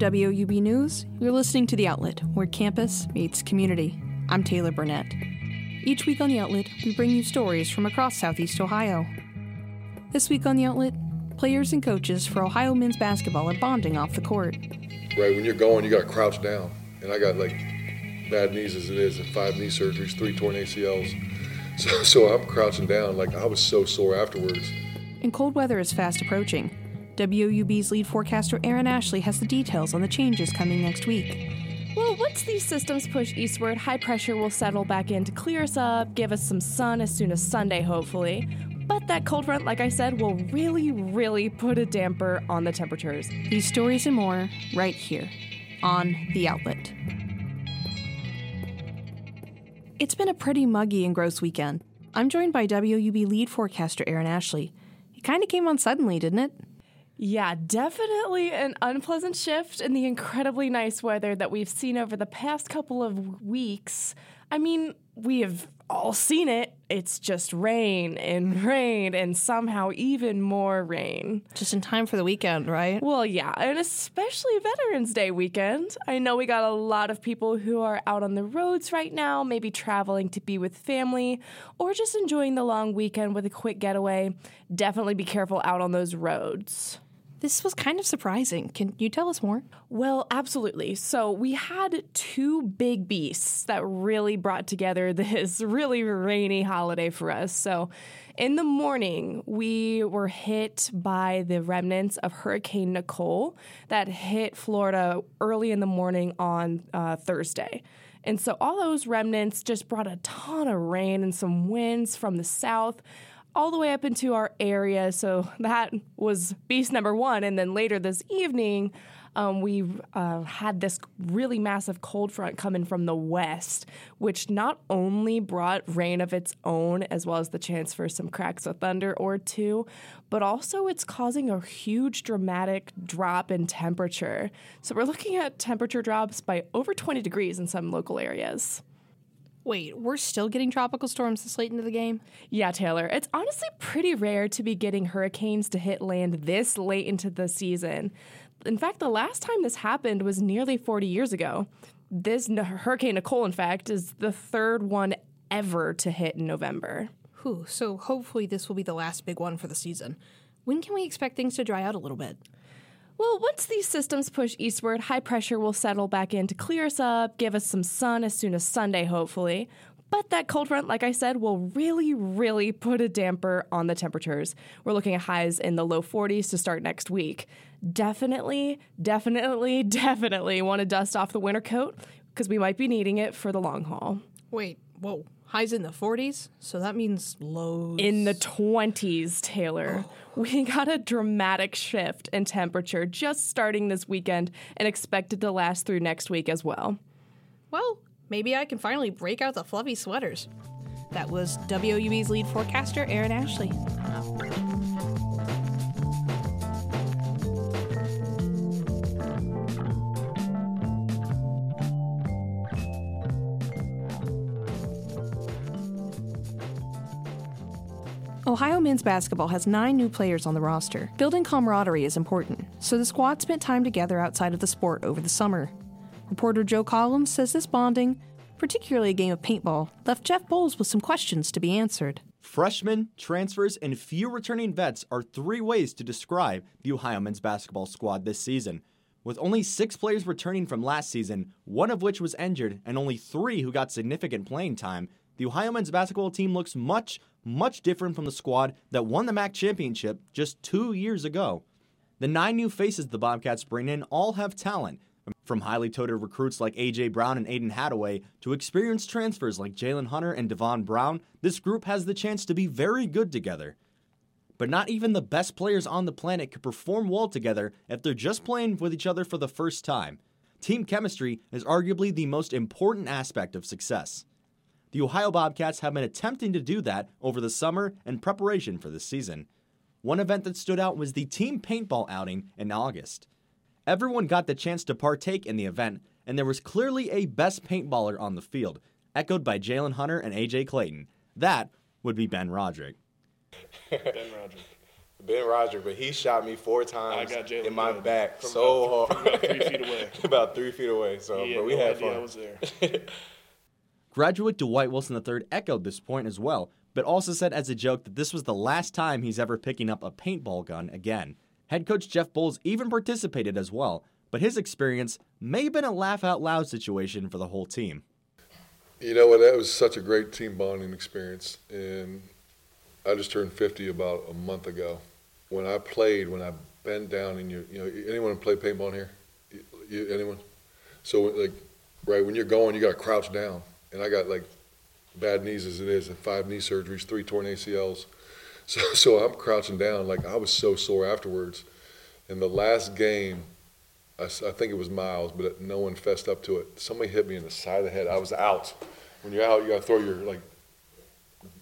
WOUB News, you're listening to The Outlet, where campus meets community. I'm Taylor Burnett. Each week on The Outlet, we bring you stories from across Southeast Ohio. This week on The Outlet, players and coaches for Ohio men's basketball are bonding off the court. Right, when you're going, you got to crouch down. And I got like bad knees as it is, and five knee surgeries, three torn ACLs. So, so I'm crouching down. Like I was so sore afterwards. And cold weather is fast approaching. WOUB's lead forecaster Aaron Ashley has the details on the changes coming next week. Well, once these systems push eastward, high pressure will settle back in to clear us up, give us some sun as soon as Sunday, hopefully. But that cold front, like I said, will really, really put a damper on the temperatures. These stories and more right here on The Outlet. It's been a pretty muggy and gross weekend. I'm joined by WOUB lead forecaster Aaron Ashley. It kind of came on suddenly, didn't it? Yeah, definitely an unpleasant shift in the incredibly nice weather that we've seen over the past couple of weeks. I mean, we have all seen it. It's just rain and rain and somehow even more rain. Just in time for the weekend, right? Well, yeah, and especially Veterans Day weekend. I know we got a lot of people who are out on the roads right now, maybe traveling to be with family or just enjoying the long weekend with a quick getaway. Definitely be careful out on those roads. This was kind of surprising. Can you tell us more? Well, absolutely. So, we had two big beasts that really brought together this really rainy holiday for us. So, in the morning, we were hit by the remnants of Hurricane Nicole that hit Florida early in the morning on uh, Thursday. And so, all those remnants just brought a ton of rain and some winds from the south all the way up into our area. So that was beast number one. And then later this evening, um, we uh, had this really massive cold front coming from the west, which not only brought rain of its own, as well as the chance for some cracks of thunder or two, but also it's causing a huge dramatic drop in temperature. So we're looking at temperature drops by over 20 degrees in some local areas. Wait, we're still getting tropical storms this late into the game? Yeah, Taylor. It's honestly pretty rare to be getting hurricanes to hit land this late into the season. In fact, the last time this happened was nearly 40 years ago. This Hurricane Nicole, in fact, is the third one ever to hit in November. Whew, so hopefully this will be the last big one for the season. When can we expect things to dry out a little bit? Well, once these systems push eastward, high pressure will settle back in to clear us up, give us some sun as soon as Sunday, hopefully. But that cold front, like I said, will really, really put a damper on the temperatures. We're looking at highs in the low 40s to start next week. Definitely, definitely, definitely want to dust off the winter coat because we might be needing it for the long haul. Wait, whoa. Highs in the 40s? So that means lows. In the 20s, Taylor. Oh. We got a dramatic shift in temperature just starting this weekend and expected to last through next week as well. Well, maybe I can finally break out the fluffy sweaters. That was WOUB's lead forecaster, Aaron Ashley. Ohio men's basketball has nine new players on the roster. Building camaraderie is important, so the squad spent time together outside of the sport over the summer. Reporter Joe Collins says this bonding, particularly a game of paintball, left Jeff Boals with some questions to be answered. Freshmen, transfers, and few returning vets are three ways to describe the Ohio men's basketball squad this season. With only six players returning from last season, one of which was injured, and only three who got significant playing time, the Ohio men's basketball team looks much, much different from the squad that won the MAC championship just two years ago. The nine new faces the Bobcats bring in all have talent, from highly touted recruits like A.J. Brown and Aiden Hadaway to experienced transfers like Jalen Hunter and Devon Brown. This group has the chance to be very good together. But not even the best players on the planet could perform well together if they're just playing with each other for the first time. Team chemistry is arguably the most important aspect of success. The Ohio Bobcats have been attempting to do that over the summer in preparation for this season. One event that stood out was the team paintball outing in August. Everyone got the chance to partake in the event, and there was clearly a best paintballer on the field, echoed by Jalen Hunter and AJ Clayton. That would be Ben Roderick. ben Roderick. Ben Roderick, but he shot me four times in my Good back from so about- hard. from about three feet away. about three feet away. So, He but we no had idea fun. I was there. Graduate Dwight Wilson III echoed this point as well, but also said as a joke that this was the last time he's ever picking up a paintball gun again. Head coach Jeff Boals even participated as well, but his experience may have been a laugh out loud situation for the whole team. You know what? That was such a great team bonding experience, and I just turned 50 about a month ago. When I played, when I bent down, and you, you know, anyone play paintball here? You, anyone? So like, right when you're going, you got to crouch down, and I got like bad knees as it is, and five knee surgeries, three torn ACLs. So so I'm crouching down, like I was so sore afterwards. In the last game, I think it was Miles, but no one fessed up to it. Somebody hit me in the side of the head. I was out. When you're out, you gotta throw your like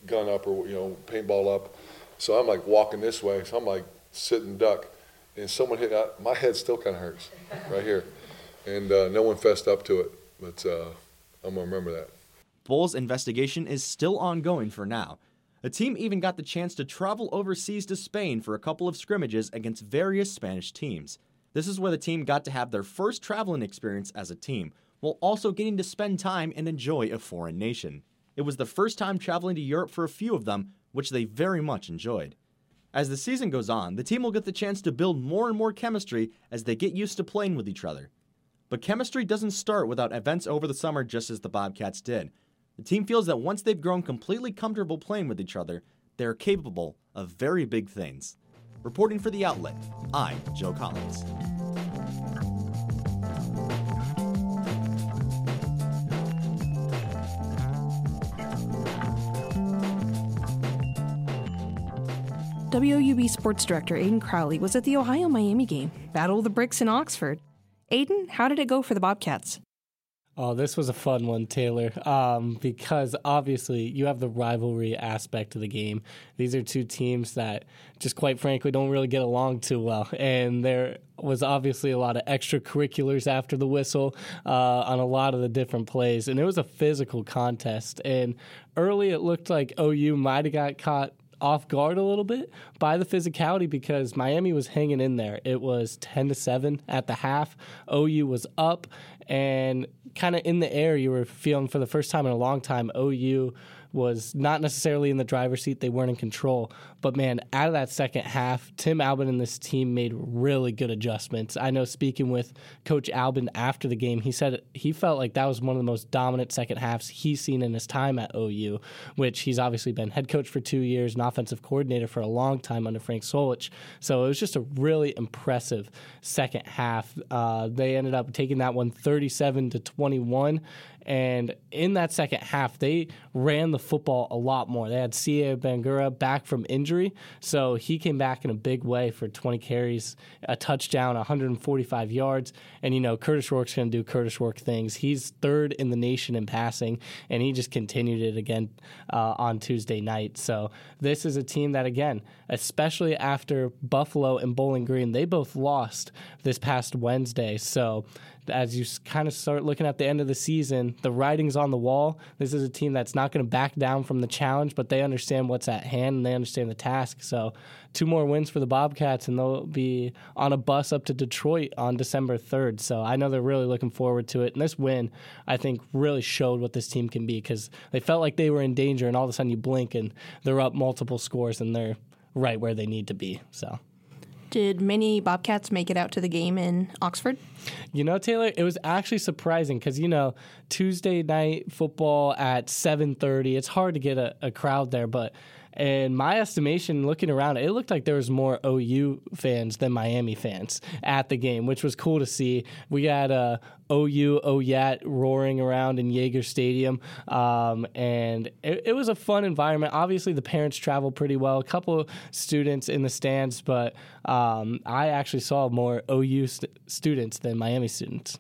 gun up or you know paintball up. So I'm like walking this way. So I'm like sitting duck, and someone hit. I, my head still kind of hurts right here, and uh, no one fessed up to it. But uh, I'm gonna remember that. Boals' investigation is still ongoing for now. The team even got the chance to travel overseas to Spain for a couple of scrimmages against various Spanish teams. This is where the team got to have their first traveling experience as a team, while also getting to spend time and enjoy a foreign nation. It was the first time traveling to Europe for a few of them, which they very much enjoyed. As the season goes on, the team will get the chance to build more and more chemistry as they get used to playing with each other. But chemistry doesn't start without events over the summer just as the Bobcats did. The team feels that once they've grown completely comfortable playing with each other, they are capable of very big things. Reporting for The Outlet, I'm Joe Collins. WOUB sports director Aiden Crowley was at the Ohio Miami game, Battle of the Bricks in Oxford. Aiden, how did it go for the Bobcats? Oh, this was a fun one, Taylor, um, because obviously you have the rivalry aspect of the game. These are two teams that just quite frankly don't really get along too well. And there was obviously a lot of extracurriculars after the whistle uh, on a lot of the different plays. And it was a physical contest. And early it looked like OU might have got caught off guard a little bit by the physicality because Miami was hanging in there. It was 10 to 7 at the half. OU was up and kind of in the air you were feeling for the first time in a long time OU was not necessarily in the driver's seat. They weren't in control. But man, out of that second half, Tim Albin and this team made really good adjustments. I know speaking with Coach Albin after the game, he said he felt like that was one of the most dominant second halves he's seen in his time at OU, which he's obviously been head coach for two years and offensive coordinator for a long time under Frank Solich. So it was just a really impressive second half. Uh, they ended up taking that one 37 to 21. And in that second half, they ran the football a lot more. They had Sieh Bangura back from injury, so he came back in a big way for 20 carries, a touchdown, 145 yards. And, you know, Kurtis Rourke's going to do Kurtis Rourke things. He's third in the nation in passing, and he just continued it again uh, on Tuesday night. So this is a team that, again, especially after Buffalo and Bowling Green, they both lost this past Wednesday. So as you kind of start looking at the end of the season, the writing's on the wall. This is a team that's not going to back down from the challenge, but they understand what's at hand and they understand the task. So, two more wins for the Bobcats, and they'll be on a bus up to Detroit on December 3rd. So, I know they're really looking forward to it. And this win, I think, really showed what this team can be because they felt like they were in danger, and all of a sudden you blink and they're up multiple scores and they're right where they need to be. So, Did many Bobcats make it out to the game in Oxford? You know, Taylor, it was actually surprising because you know Tuesday night football at seven thirty. It's hard to get a, a crowd there, but in my estimation, looking around, it looked like there was more OU fans than Miami fans at the game, which was cool to see. We had uh, OU OYAT roaring around in Yager Stadium, um, and it, it was a fun environment. Obviously, the parents traveled pretty well. A couple students in the stands, but um, I actually saw more OU st- students than Miami students.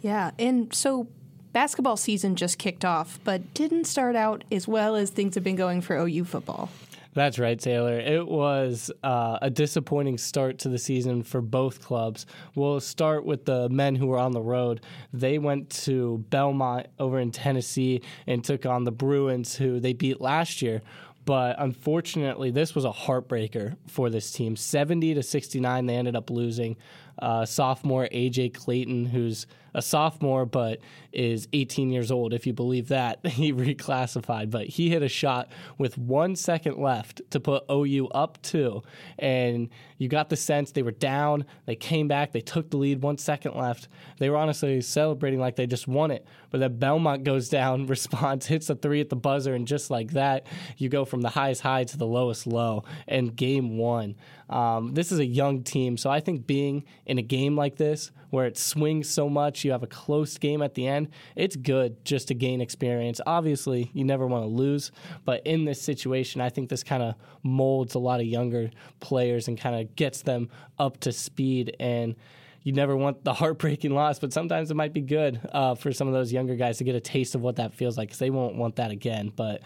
Yeah, and so basketball season just kicked off, but didn't start out as well as things have been going for OU football. That's right, Taylor. It was uh, a disappointing start to the season for both clubs. We'll start with the men who were on the road. They went to Belmont over in Tennessee and took on the Bruins, who they beat last year. But unfortunately, this was a heartbreaker for this team. 70 to 69, they ended up losing. Uh, sophomore AJ Clayton, who's a sophomore but is 18 years old, if you believe that. He reclassified, but he hit a shot with one second left to put OU up two. And you got the sense they were down. They came back. They took the lead, one second left. They were honestly celebrating like they just won it. But then Belmont goes down, responds, hits a three at the buzzer, and just like that, you go from the highest high to the lowest low. And game one. Um, this is a young team, so I think being in a game like this where it swings so much, you have a close game at the end, it's good just to gain experience. Obviously, you never want to lose, but in this situation, I think this kind of molds a lot of younger players and kind of gets them up to speed and you never want the heartbreaking loss, but sometimes it might be good uh, for some of those younger guys to get a taste of what that feels like because they won't want that again. But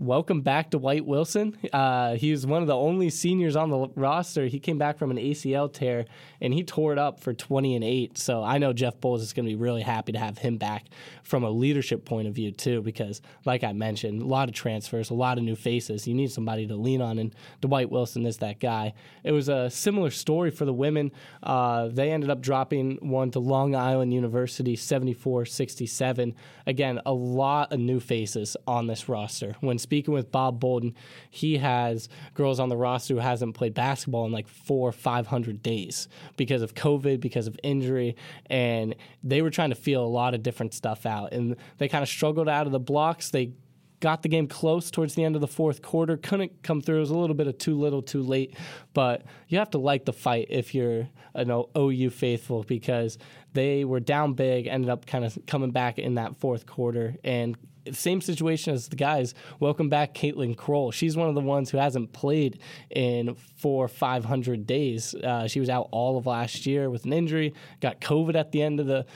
welcome back to Dwight Wilson. Uh, one of the only seniors on the roster. He came back from an ACL tear and he tore it up for 20 and 8. So I know Jeff Boals is going to be really happy to have him back from a leadership point of view, too, because like I mentioned, a lot of transfers, a lot of new faces. You need somebody to lean on, and Dwight Wilson is that guy. It was a similar story for the women. Uh, they ended up dropping one to Long Island University 74 67. Again, a lot of new faces on this roster. When speaking with Bob Boldon, he has girls on the roster who hasn't played basketball in like four, five hundred days because of COVID, because of injury, and they were trying to feel a lot of different stuff out, and they kind of struggled out of the blocks. They got the game close towards the end of the fourth quarter. Couldn't come through. It was a little bit of too little, too late. But you have to like the fight if you're an OU faithful because they were down big, ended up kind of coming back in that fourth quarter and same situation as the guys. Welcome back, Caitlin Kroll. She's one of the ones who hasn't played in four, five hundred days. Uh, she was out all of last year with an injury. Got COVID at the end of the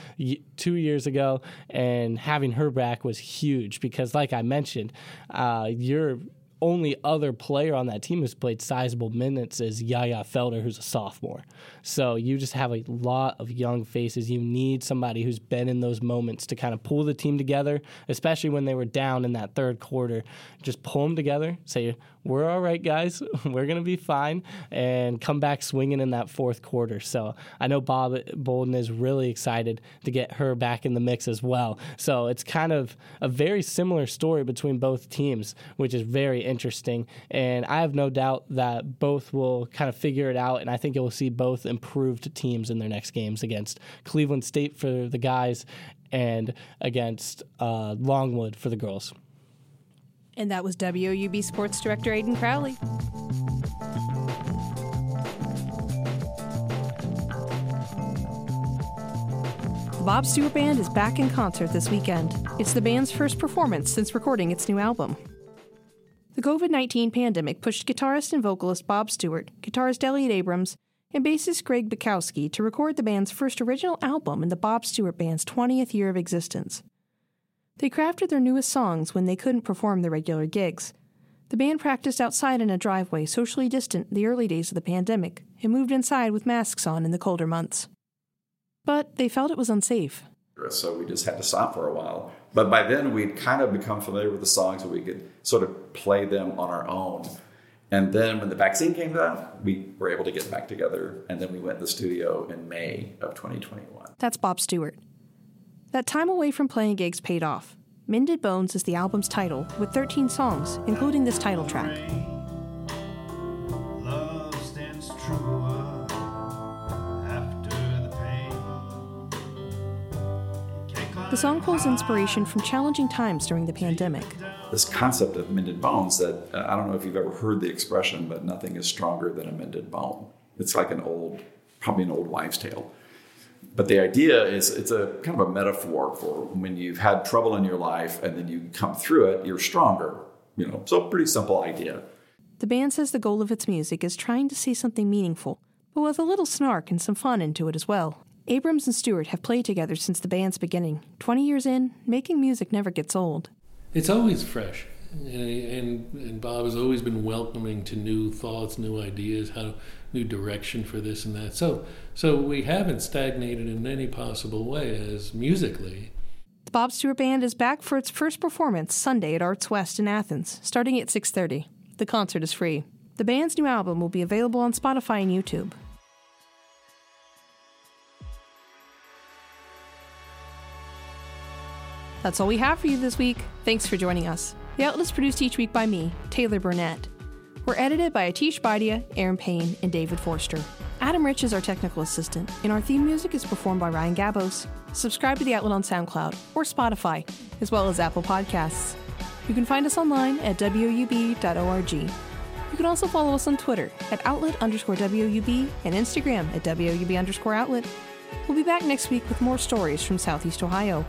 two years ago, and having her back was huge because, like I mentioned, uh, you're only other player on that team who's played sizable minutes is Yaya Felder, who's a sophomore. So you just have a lot of young faces. You need somebody who's been in those moments to kind of pull the team together, especially when they were down in that third quarter. Just pull them together, say, we're all right, guys. we're going to be fine, and come back swinging in that fourth quarter. So I know Bob Boldon is really excited to get her back in the mix as well. So it's kind of a very similar story between both teams, which is very interesting. And I have no doubt that both will kind of figure it out, and I think you'll see both improved teams in their next games against Cleveland State for the guys and against uh, Longwood for the girls. And that was WOUB Sports Director Aiden Crowley. The Bob Stewart Band is back in concert this weekend. It's the band's first performance since recording its new album. The COVID 19 pandemic pushed guitarist and vocalist Bob Stewart, guitarist Elliot Abrams, and bassist Greg Bukowski to record the band's first original album in the Bob Stewart Band's 20th year of existence. They crafted their newest songs when they couldn't perform the regular gigs. The band practiced outside in a driveway, socially distant the early days of the pandemic, and moved inside with masks on in the colder months. But they felt it was unsafe. So we just had to stop for a while. But by then, we'd kind of become familiar with the songs, and we could sort of play them on our own. And then when the vaccine came out, we were able to get back together, and then we went to the studio in May of 2021. That's Bob Stewart. That time away from playing gigs paid off. Mended Bones is the album's title, with 13 songs, including this title track. The song pulls inspiration from challenging times during the pandemic. This concept of mended bones that uh, I don't know if you've ever heard the expression, but nothing is stronger than a mended bone. It's like an old, probably an old wives' tale. But the idea is it's a kind of a metaphor for when you've had trouble in your life and then you come through it, you're stronger. You know, so pretty simple idea. The band says the goal of its music is trying to say something meaningful, but with a little snark and some fun into it as well. Abrams and Stewart have played together since the band's beginning. 20 years in, making music never gets old. It's always fresh. And, and, Bob has always been welcoming to new thoughts, new ideas, how new direction for this and that. So, so we haven't stagnated in any possible way as musically. The Bob Stewart Band is back for its first performance Sunday at Arts West in Athens, starting at 6:30. The concert is free. The band's new album will be available on Spotify and YouTube. That's all we have for you this week. Thanks for joining us. The Outlet is produced each week by me, Taylor Burnett. We're edited by Atish Baidia, Aaron Payne, and David Forster. Adam Rich is our technical assistant, and our theme music is performed by Ryan Gabos. Subscribe to the Outlet on SoundCloud or Spotify, as well as Apple Podcasts. You can find us online at WUB.org. You can also follow us on Twitter at outlet underscore WUB and Instagram at WUB underscore outlet. We'll be back next week with more stories from Southeast Ohio.